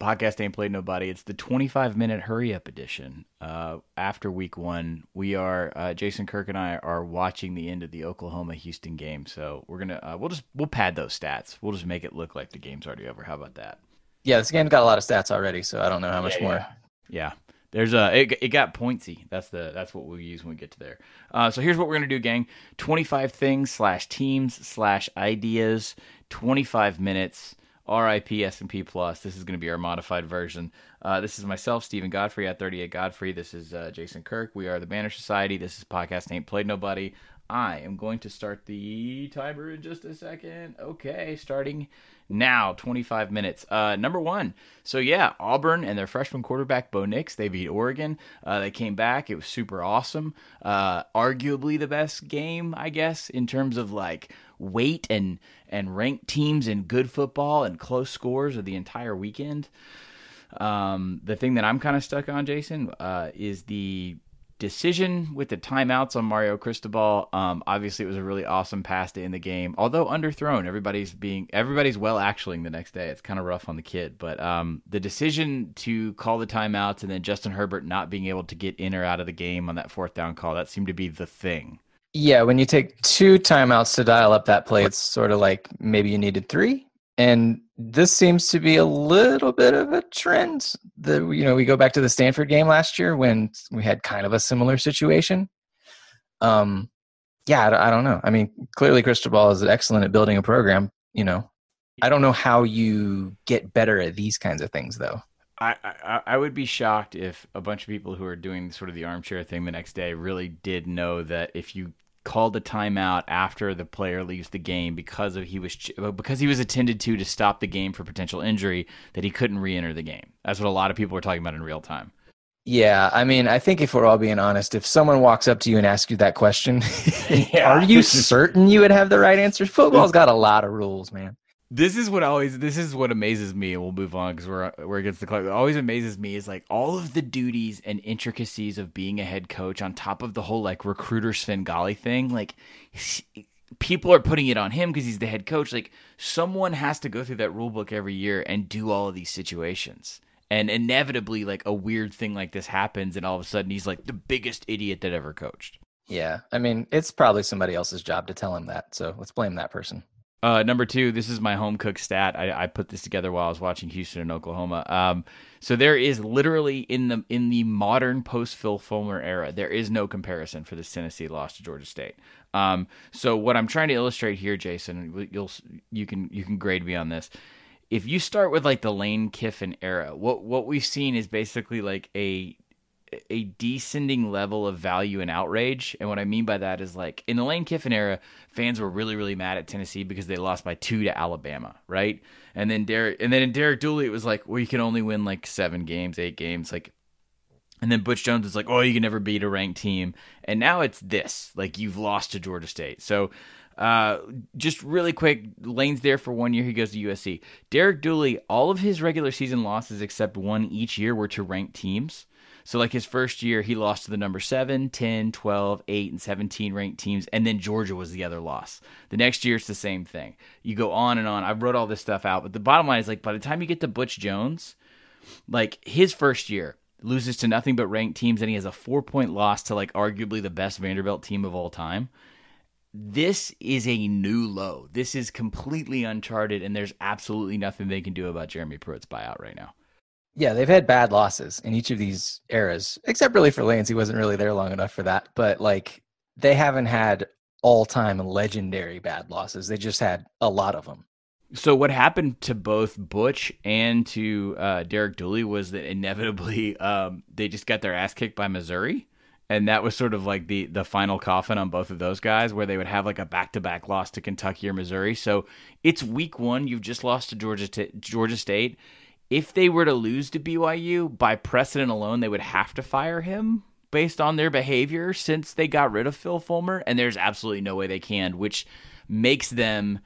podcast ain't played nobody. It's the 25 minute hurry up edition. Uh, after week one, we are uh, Jason Kirk and I are watching the end of the Oklahoma Houston game. So we're gonna uh, we'll just we'll pad those stats. We'll just make it look like the game's already over. How about that? Yeah, this game's got a lot of stats already, so I don't know how much yeah, more. Yeah. yeah. There's a it, it got pointsy. That's the that's what we'll use when we get to there. Uh, so here's what we're gonna do, gang. 25 things slash teams slash ideas. 25 minutes. RIP S&P Plus. This is going to be our modified version. Uh, this is myself, Steven Godfrey at 38 Godfrey. This is uh, Jason Kirk. We are the Banner Society. This is podcast Ain't Played Nobody. I am going to start the timer in just a second. Okay, starting now, 25 minutes. Uh, number one. So, yeah, Auburn and their freshman quarterback, Bo Nix, they beat Oregon. Uh, they came back. It was super awesome. Uh, arguably the best game, I guess, in terms of like weight and, and ranked teams in good football and close scores of the entire weekend. Um, the thing that I'm kind of stuck on, Jason, uh, is the decision with the timeouts on Mario Cristobal. Um, obviously, it was a really awesome pass to end the game. Although underthrown, everybody's being everybody's well actuallying the next day. It's kind of rough on the kid, but um, the decision to call the timeouts and then Justin Herbert not being able to get in or out of the game on that fourth down call that seemed to be the thing. Yeah, when you take two timeouts to dial up that play, it's sort of like maybe you needed three. And this seems to be a little bit of a trend. The you know we go back to the Stanford game last year when we had kind of a similar situation. Um, yeah, I, I don't know. I mean, clearly Cristobal is excellent at building a program. You know, I don't know how you get better at these kinds of things though. I, I, I would be shocked if a bunch of people who are doing sort of the armchair thing the next day really did know that if you called a timeout after the player leaves the game because of he was uh, because he was attended to to stop the game for potential injury that he couldn't re-enter the game. That's what a lot of people were talking about in real time. Yeah, I mean, I think if we're all being honest, if someone walks up to you and asks you that question, yeah. are you certain you would have the right answer? Football's got a lot of rules, man this is what always this is what amazes me and we'll move on because we're we're against the clock. What always amazes me is like all of the duties and intricacies of being a head coach on top of the whole like recruiter Svengali thing like people are putting it on him because he's the head coach. Like someone has to go through that rule book every year and do all of these situations. And inevitably like a weird thing like this happens and all of a sudden he's like the biggest idiot that ever coached. Yeah. I mean it's probably somebody else's job to tell him that so let's blame that person uh, number two, this is my home cook stat. I, I, put this together while I was watching Houston and Oklahoma. Um, so there is literally in the in the modern post Phil Fulmer era, there is no comparison for this Tennessee loss to Georgia State. Um, so what I'm trying to illustrate here, Jason, you'll you can you can grade me on this. If you start with like the Lane Kiffin era, what what we've seen is basically like a a descending level of value and outrage. And what I mean by that is like in the Lane Kiffin era, fans were really, really mad at Tennessee because they lost by two to Alabama, right? And then Derek and then in Derek Dooley, it was like, well, you can only win like seven games, eight games, like and then Butch Jones is like, oh, you can never beat a ranked team. And now it's this, like you've lost to Georgia State. So uh, just really quick, Lane's there for one year. He goes to USC. Derek Dooley, all of his regular season losses except one each year were to ranked teams. So, like his first year, he lost to the number 7, 10, 12, 8, and 17 ranked teams, and then Georgia was the other loss. The next year, it's the same thing. You go on and on. I wrote all this stuff out, but the bottom line is like by the time you get to Butch Jones, like his first year, loses to nothing but ranked teams, and he has a four point loss to like arguably the best Vanderbilt team of all time. This is a new low. This is completely uncharted, and there's absolutely nothing they can do about Jeremy Pruitt's buyout right now. Yeah, they've had bad losses in each of these eras, except really for Lanes. He wasn't really there long enough for that. But like, they haven't had all time legendary bad losses. They just had a lot of them. So what happened to both Butch and to uh, Derek Dooley was that inevitably um, they just got their ass kicked by Missouri, and that was sort of like the the final coffin on both of those guys, where they would have like a back to back loss to Kentucky or Missouri. So it's week one, you've just lost to Georgia t- Georgia State, if they were to lose to BYU, by precedent alone, they would have to fire him based on their behavior since they got rid of Phil Fulmer. And there's absolutely no way they can, which makes them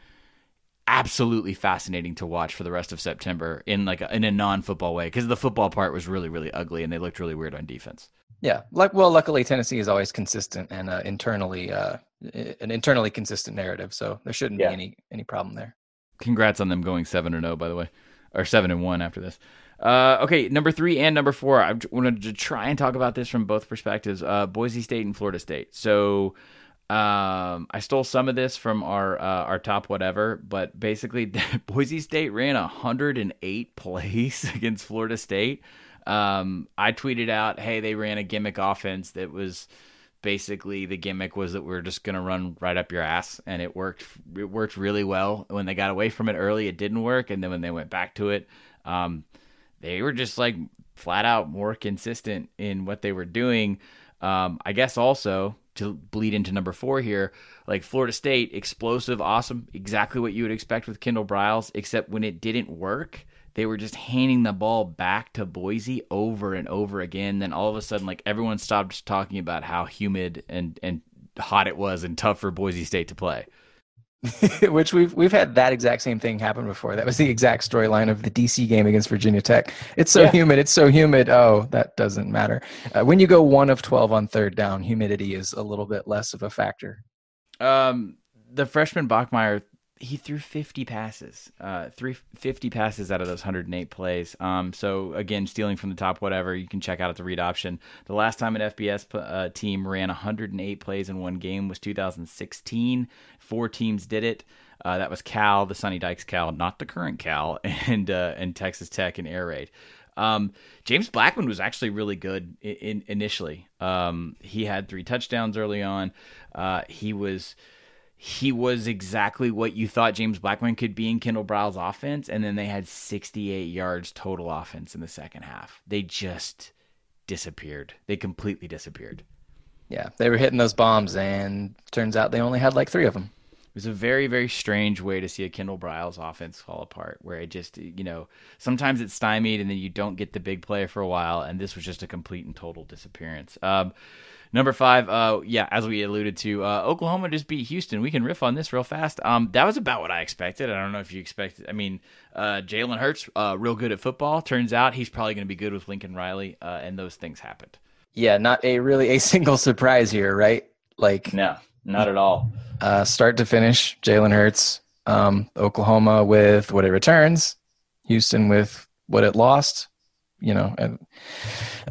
absolutely fascinating to watch for the rest of September in like a, in a non-football way because the football part was really really ugly and they looked really weird on defense. Yeah, like well, luckily Tennessee is always consistent and uh, internally uh, an internally consistent narrative, so there shouldn't yeah. be any any problem there. Congrats on them going seven or zero, by the way or seven and one after this. Uh, okay, number three and number four. I wanted to try and talk about this from both perspectives. Uh, Boise State and Florida State. So um, I stole some of this from our uh, our top whatever, but basically Boise State ran 108 plays against Florida State. Um, I tweeted out, "Hey, they ran a gimmick offense that was." Basically the gimmick was that we are just going to run right up your ass and it worked it worked really well. When they got away from it early it didn't work and then when they went back to it um, they were just like flat out more consistent in what they were doing. Um, i guess also to bleed into number four here like florida state explosive awesome exactly what you would expect with kendall briles except when it didn't work they were just handing the ball back to Boise over and over again. Then all of a sudden, like everyone stopped talking about how humid and and hot it was and tough for Boise State to play. Which we've we've had that exact same thing happen before. That was the exact storyline of the DC game against Virginia Tech. It's so yeah. humid. It's so humid. Oh, that doesn't matter. Uh, when you go one of twelve on third down, humidity is a little bit less of a factor. Um, the freshman Bachmeier he threw 50 passes, uh, three, 50 passes out of those 108 plays. Um, so again, stealing from the top, whatever you can check out at the read option. The last time an FBS uh, team ran 108 plays in one game was 2016. Four teams did it. Uh, that was Cal, the Sonny Dykes Cal, not the current Cal, and uh, and Texas Tech and Air Raid. Um, James Blackman was actually really good in, in initially. Um, he had three touchdowns early on. Uh, he was he was exactly what you thought James Blackman could be in Kendall Briles' offense, and then they had 68 yards total offense in the second half. They just disappeared. They completely disappeared. Yeah, they were hitting those bombs, and turns out they only had like three of them. It was a very, very strange way to see a Kendall Briles offense fall apart, where it just, you know, sometimes it's stymied and then you don't get the big play for a while, and this was just a complete and total disappearance. Um, Number five, uh, yeah, as we alluded to, uh, Oklahoma just beat Houston. We can riff on this real fast. Um, that was about what I expected. I don't know if you expected. I mean, uh, Jalen Hurts, uh, real good at football. Turns out he's probably going to be good with Lincoln Riley, uh, and those things happened. Yeah, not a really a single surprise here, right? Like, no, not at all. Uh, start to finish, Jalen Hurts. Um, Oklahoma with what it returns, Houston with what it lost you know, and,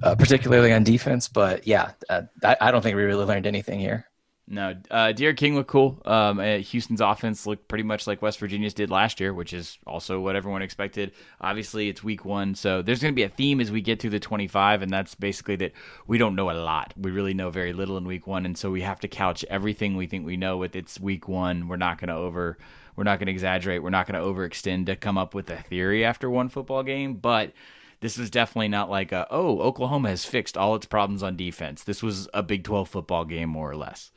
uh, particularly on defense. But yeah, uh, I, I, don't think we really learned anything here. No, uh, D'Eriq King looked cool. Um, uh, Houston's offense looked pretty much like West Virginia's did last year, which is also what everyone expected. Obviously, it's week one, so there's going to be a theme as we get through the 25, and that's basically that we don't know a lot. We really know very little in week one, and so we have to couch everything we think we know with it's week one. We're not going to over, we're not going to exaggerate, we're not going to overextend to come up with a theory after one football game, but this was definitely not like a, oh, Oklahoma has fixed all its problems on defense. This was a Big 12 football game, more or less.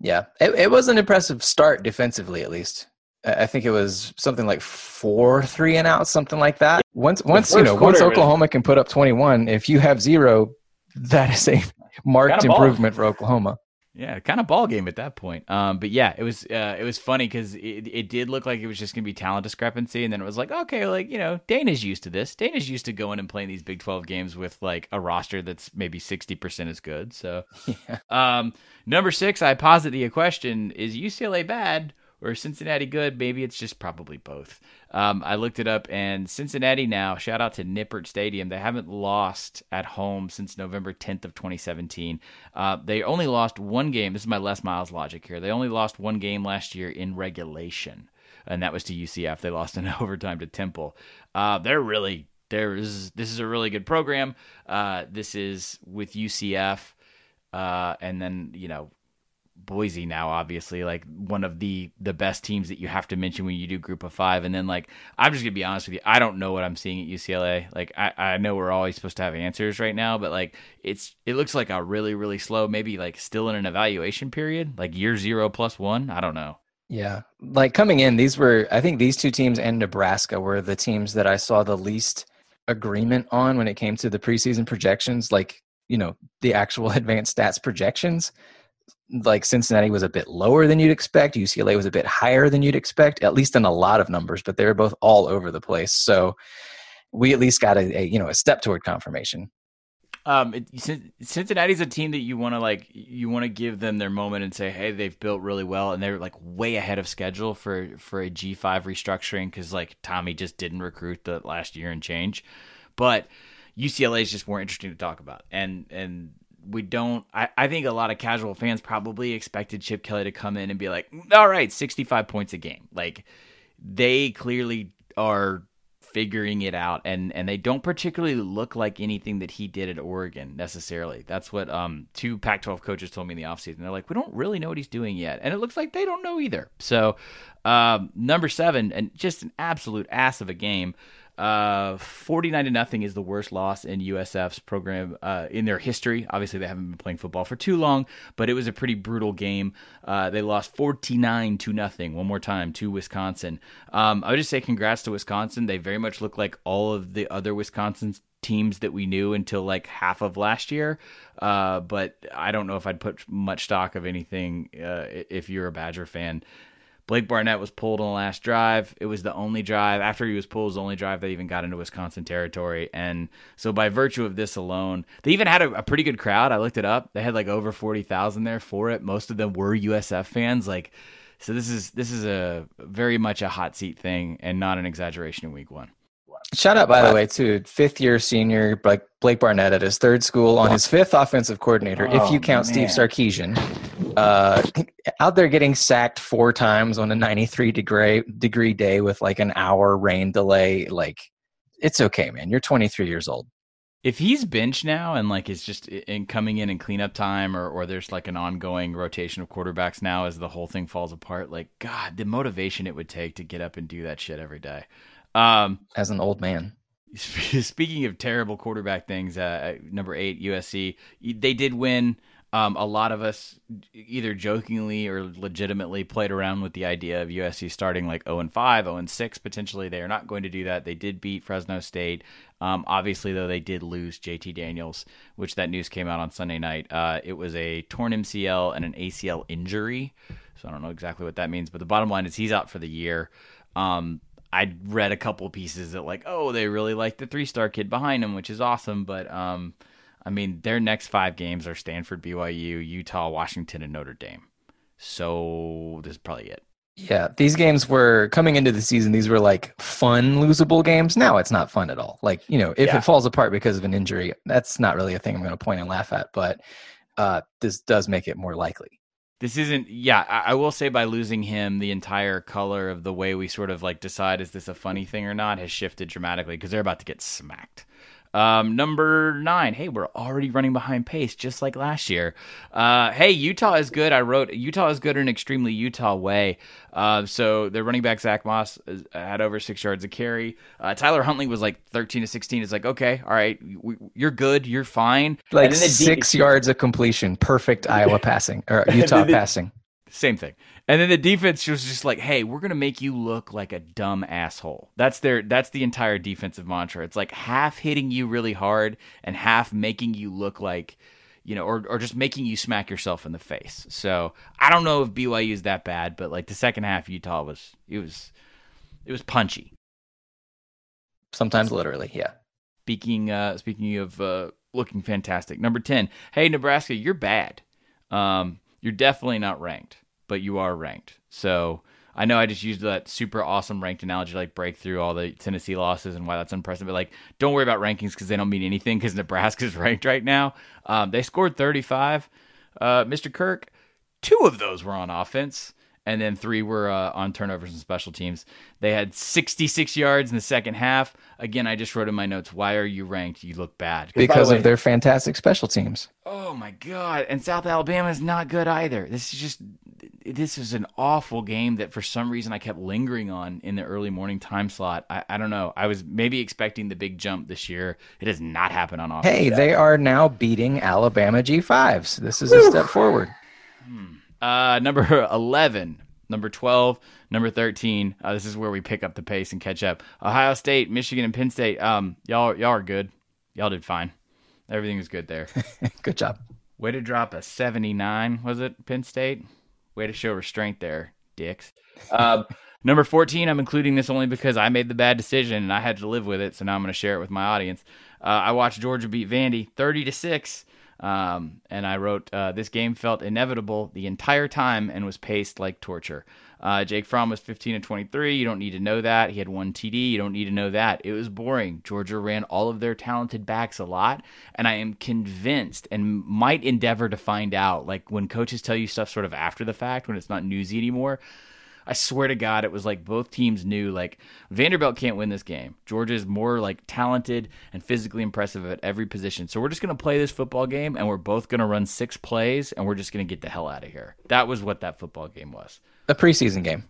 Yeah, it, it was an impressive start defensively, at least. I think it was something like four three and out, something like that. Once, once you know, once Oklahoma can put up twenty one, if you have zero, that is a marked improvement for Oklahoma. Yeah, kind of ball game at that point. Um, but yeah, it was uh, it was funny because it, it did look like it was just gonna be talent discrepancy, and then it was like, okay, like you know, Dana's used to this. Dana's used to going and playing these Big Twelve games with like a roster that's maybe sixty percent as good. So, yeah. um, number six, I posit the question: Is UCLA bad? Or Cincinnati good? Maybe it's just probably both. Um, I looked it up, and Cincinnati now, shout out to Nippert Stadium, they haven't lost at home since November 10th of 2017. Uh, they only lost one game. This is my Les Miles logic here. They only lost one game last year in regulation, and that was to UCF. They lost in overtime to Temple. Uh, they're really there is this is a really good program. Uh, this is with UCF, uh, and then you know Boise now, obviously, like one of the the best teams that you have to mention when you do Group of Five. And then, like, I'm just gonna be honest with you, I don't know what I'm seeing at UCLA. Like, I I know we're always supposed to have answers right now, but like, it's it looks like a really really slow, maybe like still in an evaluation period, like year zero plus one. I don't know. Yeah, like coming in, these were I think these two teams and Nebraska were the teams that I saw the least agreement on when it came to the preseason projections. Like, you know, the actual advanced stats projections like Cincinnati was a bit lower than you'd expect. UCLA was a bit higher than you'd expect, at least in a lot of numbers, but they were both all over the place. So we at least got a, a you know a step toward confirmation. Um, it, Cincinnati's a team that you want to like, you want to give them their moment and say, hey, they've built really well, and they're like way ahead of schedule for for a G five restructuring because like Tommy just didn't recruit the last year and change. but UCLA is just more interesting to talk about, and and we don't. I, I think a lot of casual fans probably expected Chip Kelly to come in and be like, all right, 65 points a game. Like they clearly are figuring it out and and they don't particularly look like anything that he did at Oregon necessarily. That's what um two Pac-12 coaches told me in the offseason. They're like, "We don't really know what he's doing yet." And it looks like they don't know either. So, um number 7 and just an absolute ass of a game. Uh, 49 to nothing is the worst loss in USF's program uh, in their history. Obviously, they haven't been playing football for too long, but it was a pretty brutal game. Uh, they lost 49 to nothing. One more time to Wisconsin. Um, I would just say congrats to Wisconsin. They very much look like all of the other Wisconsin teams that we knew until like half of last year. Uh, but I don't know if I'd put much stock of anything uh, if you're a Badger fan. Blake Barnett was pulled on the last drive. It was the only drive after he was pulled, was the only drive that even got into Wisconsin territory. And so, by virtue of this alone, they even had a, a pretty good crowd. I looked it up; they had like over forty thousand there for it. Most of them were USF fans. Like, so this is this is a very much a hot seat thing, and not an exaggeration in week one. Shout out, by the way, to fifth year senior like Blake Barnett at his third school on his fifth offensive coordinator, oh, if you count man. Steve Sarkisian. Uh, out there getting sacked four times on a 93 degree degree day with like an hour rain delay. Like, it's okay, man. You're 23 years old. If he's bench now and like is just in coming in and cleanup time, or or there's like an ongoing rotation of quarterbacks now as the whole thing falls apart, like God, the motivation it would take to get up and do that shit every day. Um, As an old man. Speaking of terrible quarterback things, uh, number eight USC, they did win. Um, a lot of us either jokingly or legitimately played around with the idea of USC starting like 0 and 5, 0 and 6 potentially. They are not going to do that. They did beat Fresno State. Um, obviously, though, they did lose JT Daniels, which that news came out on Sunday night. Uh, it was a torn MCL and an ACL injury. So I don't know exactly what that means, but the bottom line is he's out for the year. Um, I read a couple pieces that like, oh, they really like the three star kid behind him, which is awesome. But um, I mean, their next five games are Stanford, BYU, Utah, Washington, and Notre Dame. So this is probably it. Yeah, these games were coming into the season. These were like fun, losable games. Now it's not fun at all. Like you know, if yeah. it falls apart because of an injury, that's not really a thing I'm going to point and laugh at. But uh, this does make it more likely this isn't yeah I, I, will say by losing him the entire color of the way we sort of like decide is this a funny thing or not has shifted dramatically because they're about to get smacked um, number nine. Hey, we're already running behind pace, just like last year. Uh, hey, Utah is good. I wrote Utah is good in an extremely Utah way. Uh, so their running back Zach Moss had over six yards of carry. Uh, Tyler Huntley was like thirteen to sixteen. It's like okay, all right, we, you're good, you're fine. Like six yards of completion, perfect Iowa passing or Utah passing. Same thing. And then the defense was just like, "Hey, we're gonna make you look like a dumb asshole." That's their that's the entire defensive mantra. It's like half hitting you really hard and half making you look like, you know, or or just making you smack yourself in the face. So I don't know if BYU is that bad, but like the second half, Utah was it was it was punchy. Sometimes literally, yeah. Speaking uh speaking of uh looking fantastic. Number ten. Hey Nebraska, you're bad. Um, you're definitely not ranked but you are ranked. So I know I just used that super awesome ranked analogy, like break through all the Tennessee losses and why that's impressive. But like, don't worry about rankings because they don't mean anything because Nebraska's ranked right now. Um, they scored 35. Uh, Mr. Kirk, two of those were on offense and then three were uh, on turnovers and special teams. They had 66 yards in the second half. Again, I just wrote in my notes, why are you ranked? You look bad. Because the way, of their fantastic special teams. Oh my god. And South Alabama is not good either. This is just this is an awful game that for some reason I kept lingering on in the early morning time slot. I, I don't know. I was maybe expecting the big jump this year. It has not happened on offense. Hey, they are now beating Alabama G5s. This is a step forward. Hmm. Uh, number 11, number 12, number 13. Uh, this is where we pick up the pace and catch up. Ohio State, Michigan, and Penn State. Um, y'all, y'all are good. Y'all did fine. Everything is good there. good job. Way to drop a 79, was it, Penn State? Way to show restraint there, dicks. Um, number 14, I'm including this only because I made the bad decision and I had to live with it, so now I'm going to share it with my audience. Uh, I watched Georgia beat Vandy 30 to 6. Um, and I wrote, uh, This game felt inevitable the entire time and was paced like torture. Uh, Jake Fromm was 15 and 23. You don't need to know that. He had one TD. You don't need to know that. It was boring. Georgia ran all of their talented backs a lot. And I am convinced and might endeavor to find out, like when coaches tell you stuff sort of after the fact, when it's not newsy anymore. I swear to God, it was like both teams knew like Vanderbilt can't win this game. Georgia is more like talented and physically impressive at every position. So we're just going to play this football game and we're both going to run six plays and we're just going to get the hell out of here. That was what that football game was. A preseason game.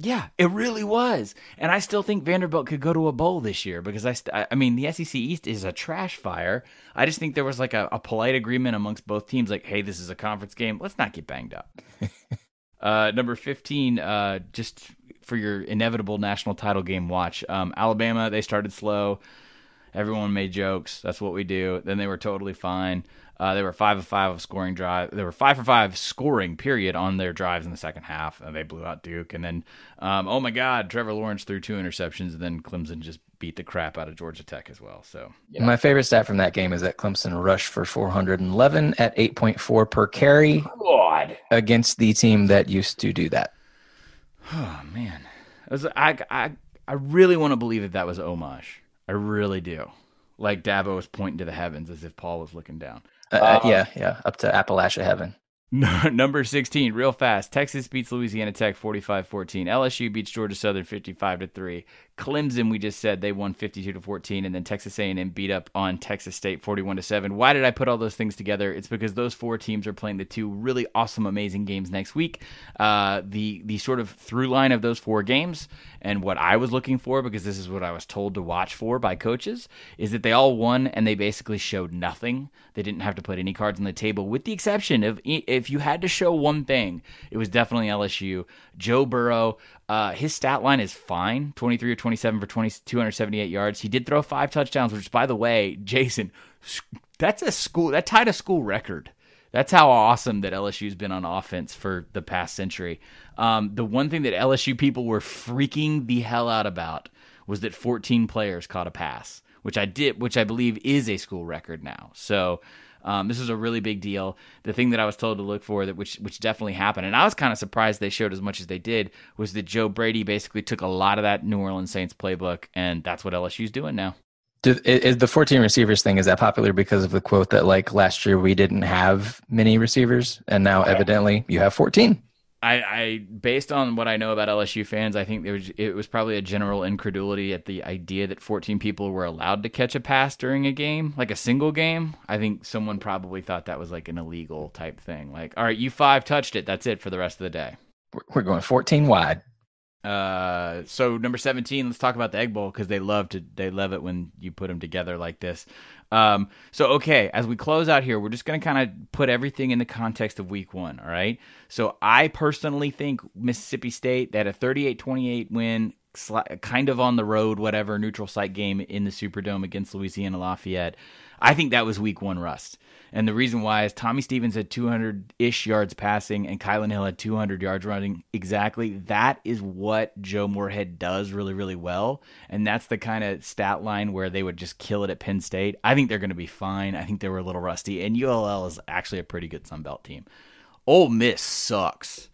Yeah, it really was. And I still think Vanderbilt could go to a bowl this year because I, st- I mean, the SEC East is a trash fire. I just think there was like a, a polite agreement amongst both teams like, hey, this is a conference game. Let's not get banged up. uh, number 15, uh, just for your inevitable national title game watch, um, Alabama, they started slow. Everyone made jokes. That's what we do. Then they were totally fine. Uh, they were five of five of scoring drive. They were five for five scoring period on their drives in the second half. And they blew out Duke. And then, um, oh my God, Trevor Lawrence threw two interceptions. And then Clemson just beat the crap out of Georgia Tech as well. So yeah. my favorite stat from that game is that Clemson rushed for 411 at 8.4 per carry God. against the team that used to do that. Oh man, was, I I I really want to believe that that was homage. I really do. Like Dabo was pointing to the heavens as if Paul was looking down. Uh, uh, yeah, yeah, up to Appalachia heaven. Number 16, real fast. Texas beats Louisiana Tech 45-14. LSU beats Georgia Southern 55 to 3. Clemson, we just said they won 52 to 14 and then Texas A&M beat up on Texas State 41 to 7. Why did I put all those things together? It's because those four teams are playing the two really awesome amazing games next week. Uh, the the sort of through line of those four games and what I was looking for because this is what I was told to watch for by coaches is that they all won and they basically showed nothing. They didn't have to put any cards on the table with the exception of if you had to show one thing, it was definitely LSU. Joe Burrow, uh, his stat line is fine 23 or 27 for 20, 278 yards. He did throw five touchdowns, which, by the way, Jason, that's a school, that tied a school record. That's how awesome that LSU's been on offense for the past century. Um, the one thing that LSU people were freaking the hell out about was that 14 players caught a pass, which I did, which I believe is a school record now. So um, this is a really big deal. The thing that I was told to look for that which which definitely happened, and I was kind of surprised they showed as much as they did, was that Joe Brady basically took a lot of that New Orleans Saints playbook, and that's what LSU's doing now. Do, is the 14 receivers thing is that popular because of the quote that like last year we didn't have many receivers and now evidently you have 14 I, I based on what I know about LSU fans, I think there was it was probably a general incredulity at the idea that 14 people were allowed to catch a pass during a game, like a single game. I think someone probably thought that was like an illegal type thing. Like, all right, you five touched it, that's it for the rest of the day. We're going 14 wide. Uh, so number 17, let's talk about the Egg Bowl because they love to they love it when you put them together like this. Um, so okay, as we close out here, we're just going to kind of put everything in the context of week 1, all right? So I personally think Mississippi State that a 38-28 win kind of on the road whatever neutral site game in the Superdome against Louisiana Lafayette. I think that was week 1 rust. And the reason why is Tommy Stevens had 200 ish yards passing and Kylan Hill had 200 yards running. Exactly. That is what Joe Moorhead does really, really well. And that's the kind of stat line where they would just kill it at Penn State. I think they're going to be fine. I think they were a little rusty. And ULL is actually a pretty good Sun Belt team. Ole Miss sucks.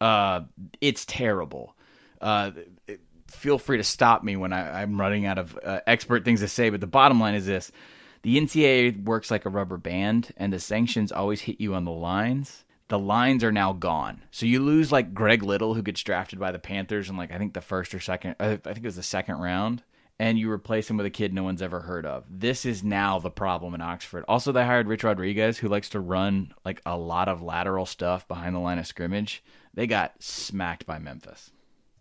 Uh, it's terrible. Uh, feel free to stop me when I, am running out of uh, expert things to say, but the bottom line is this the NCAA works like a rubber band, and the sanctions always hit you on the lines. The lines are now gone, so you lose like Greg Little, who gets drafted by the Panthers in like I think the first or second, I think it was the second round, and you replace him with a kid no one's ever heard of. This is now the problem in Oxford. Also, they hired Rich Rodriguez, who likes to run like a lot of lateral stuff behind the line of scrimmage. They got smacked by Memphis.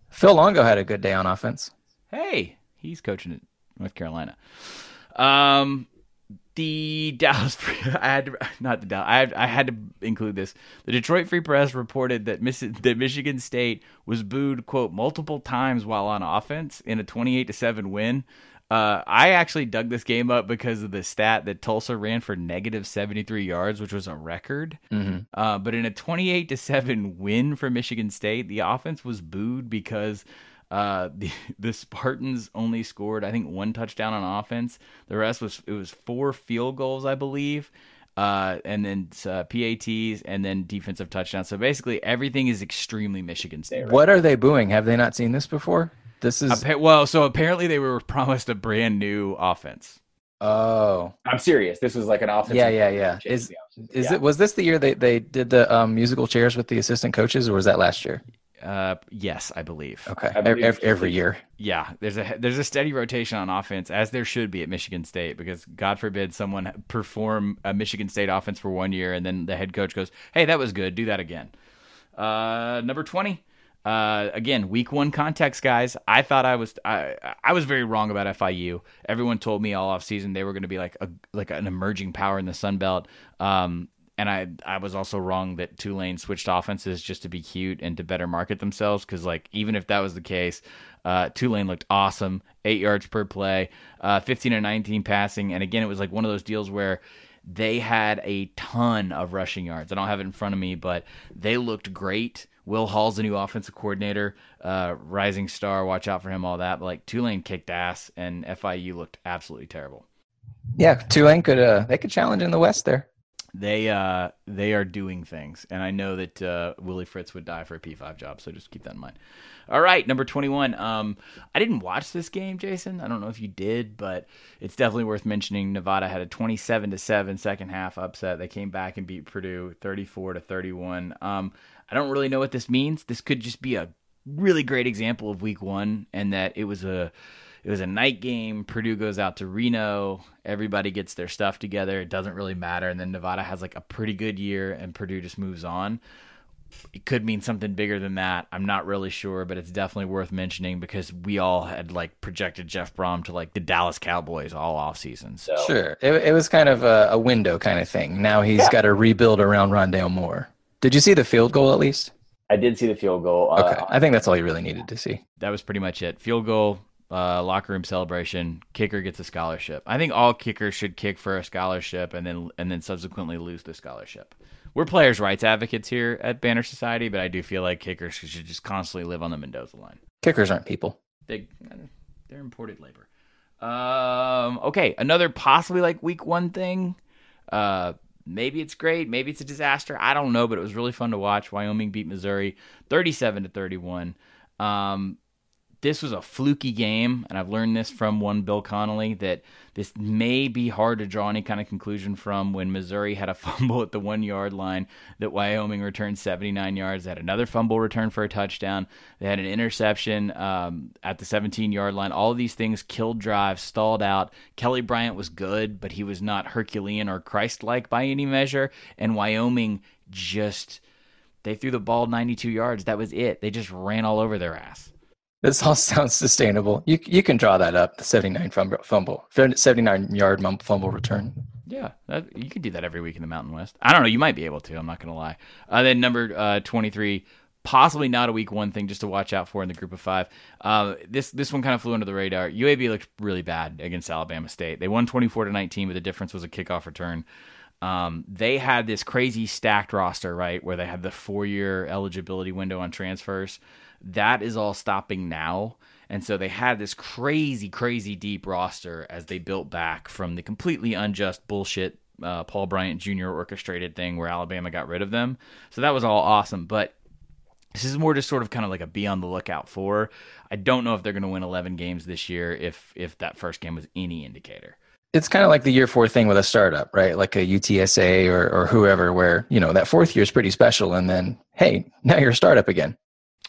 Phil Longo had a good day on offense. Hey, he's coaching at North Carolina. Um, the Dallas, I had to, not the Dallas, I had, I had to include this. The Detroit Free Press reported that, Miss, that Michigan State was booed, quote, multiple times while on offense in a 28 to 7 win. Uh, I actually dug this game up because of the stat that Tulsa ran for negative 73 yards, which was a record. Mm-hmm. Uh, but in a 28 to 7 win for Michigan State, the offense was booed because uh, the the Spartans only scored I think one touchdown on offense. The rest was it was four field goals, I believe. uh, and then uh, PATs, and then defensive touchdowns. So basically, everything is extremely Michigan State. Right what are they booing? Have they not seen this before? This is Appa- well, so apparently they were promised a brand new offense. oh I'm serious. This was like an offensive. Yeah, yeah, yeah. Is- is Yeah. it was this the year they they did the um, musical chairs with the assistant coaches, or was that last year? Uh, yes, I believe. Okay, I believe every, every year. Yeah, there's a there's a steady rotation on offense as there should be at Michigan State because God forbid someone perform a Michigan State offense for one year and then the head coach goes, "Hey, that was good. Do that again." Uh, number twenty. Uh, again, week one context, guys. I thought I was I I was very wrong about FIU. Everyone told me all off season they were going to be like a like an emerging power in the Sun Belt. Um, and I I was also wrong that Tulane switched offenses just to be cute and to better market themselves because like even if that was the case, uh, Tulane looked awesome, eight yards per play, uh, fifteen and nineteen passing, and again it was like one of those deals where they had a ton of rushing yards. I don't have it in front of me, but they looked great. Will Hall's the new offensive coordinator, uh, rising star. Watch out for him, all that. But like Tulane kicked ass, and FIU looked absolutely terrible. Yeah, Tulane could uh they could challenge in the West there. They uh they are doing things, and I know that uh, Willie Fritz would die for a P five job, so just keep that in mind. All right, number twenty one. Um, I didn't watch this game, Jason. I don't know if you did, but it's definitely worth mentioning. Nevada had a twenty seven to seven second half upset. They came back and beat Purdue thirty four to thirty one. Um, I don't really know what this means. This could just be a really great example of week one, and that it was a it was a night game. Purdue goes out to Reno. Everybody gets their stuff together. It doesn't really matter. And then Nevada has like a pretty good year, and Purdue just moves on. It could mean something bigger than that. I'm not really sure, but it's definitely worth mentioning because we all had like projected Jeff Brohm to like the Dallas Cowboys all off season. So Sure, it, it was kind of a, a window kind of thing. Now he's Yeah. got to rebuild around Rondale Moore. Did you see the field goal at least? I did see the field goal. Uh, Okay, I think that's all you really needed to see. that was pretty much it. Field goal, uh, locker room celebration. Kicker gets a scholarship. I think all kickers should kick for a scholarship and then and then subsequently lose the scholarship. We're players' rights advocates here at Banner Society, but I do feel like kickers should just constantly live on the Mendoza line. Kickers aren't people. They they're imported labor. Um, okay, another possibly like week one thing. Uh, maybe it's great, maybe it's a disaster. I don't know, but it was really fun to watch. Wyoming beat Missouri, thirty-seven to thirty-one. Um, this was a fluky game, and I've learned this from one Bill Connelly that this may be hard to draw any kind of conclusion from when Missouri had a fumble at the one yard line that Wyoming returned 79 yards. They had another fumble return for a touchdown. They had an interception um, at the 17 yard line. All of these things killed drives, stalled out. Kelly Bryant was good, but he was not Herculean or Christ like by any measure. And Wyoming just. They threw the ball 92 yards. That was it. They just ran all over their ass. This all sounds sustainable. You you can draw that up. The seventy nine fumble, seventy nine yard fumble return. Yeah, that, you could do that every week in the Mountain West. I don't know. You might be able to. I'm not going to lie. Uh, then number uh, 23, possibly not a week one thing just to watch out for in the group of five. Uh, this this one kind of flew under the radar. UAB looked really bad against Alabama State. They won 24 to 19, but the difference was a kickoff return. Um, they had this crazy stacked roster, right, where they had the four year eligibility window on transfers. That is all stopping now. And so they had this crazy, crazy deep roster as they built back from the completely unjust bullshit uh, Paul Bryant Jr. orchestrated thing where Alabama got rid of them. So that was all awesome. But this is more just sort of kind of like a be on the lookout for. I don't know if they're going to win 11 games this year if if that first game was any indicator. It's kind of like the year four thing with a startup, right? Like a UTSA or or whoever, where you know that fourth year is pretty special, and then hey, now you're a startup again.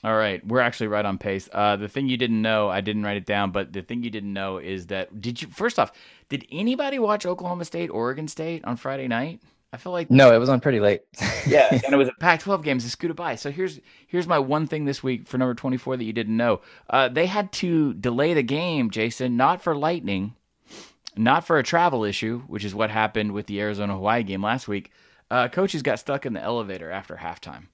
All right, we're actually right on pace. Uh, the thing you didn't know, I didn't write it down, but the thing you didn't know is that did you first off, did anybody watch Oklahoma State, Oregon State on Friday night? I feel like No, it was on pretty late. yeah, and it was a Pac-12 games is scooted by. So here's here's my one thing this week for number 24 that you didn't know. Uh, they had to delay the game, Jason, not for lightning, not for a travel issue, which is what happened with the Arizona Hawaii game last week. Uh, coaches got stuck in the elevator after halftime.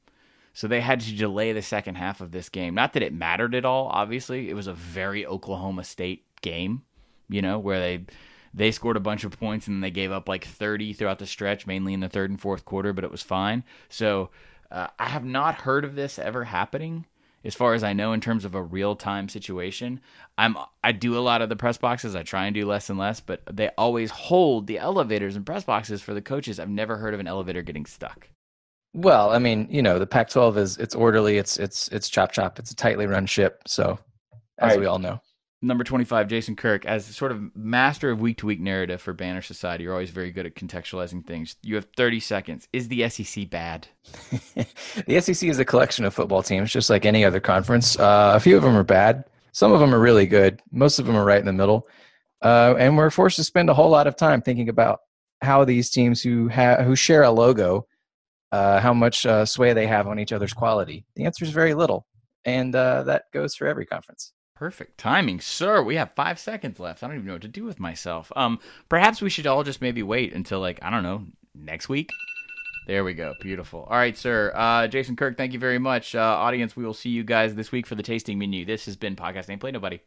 So they had to delay the second half of this game. Not that it mattered at all, obviously. It was a very Oklahoma State game, you know, where they they scored a bunch of points and then they gave up like 30 throughout the stretch, mainly in the third and fourth quarter, but it was fine. So uh, I have not heard of this ever happening. as far as I know, in terms of a real time situation. I'm I do a lot of the press boxes. I try and do less and less, but they always hold the elevators and press boxes for the coaches. I've never heard of an elevator getting stuck. Well, I mean, you know, the Pac-12 is it's orderly, it's it's it's chop chop, it's a tightly run ship. So, as Right. we all know, Number 25, Jason Kirk, as sort of master of week to week narrative for Banner Society, you're always very good at contextualizing things. You have 30 seconds. Is the SEC bad? the SEC is a collection of football teams, just like any other conference. Uh, a few of them are bad. Some of them are really good. Most of them are right in the middle. Uh, and we're forced to spend a whole lot of time thinking about how these teams who ha- who share a logo, uh, how much uh, sway they have on each other's quality. The answer is very little, and uh, that goes for every conference. Perfect timing, sir. We have five seconds left. I don't even know what to do with myself. Um, perhaps we should all just maybe wait until like I don't know next week. There we go. Beautiful. All right, sir. Uh, Jason Kirk, thank you very much. Uh, audience, we will see you guys this week for the tasting menu. This has been podcast Ain't Play Nobody.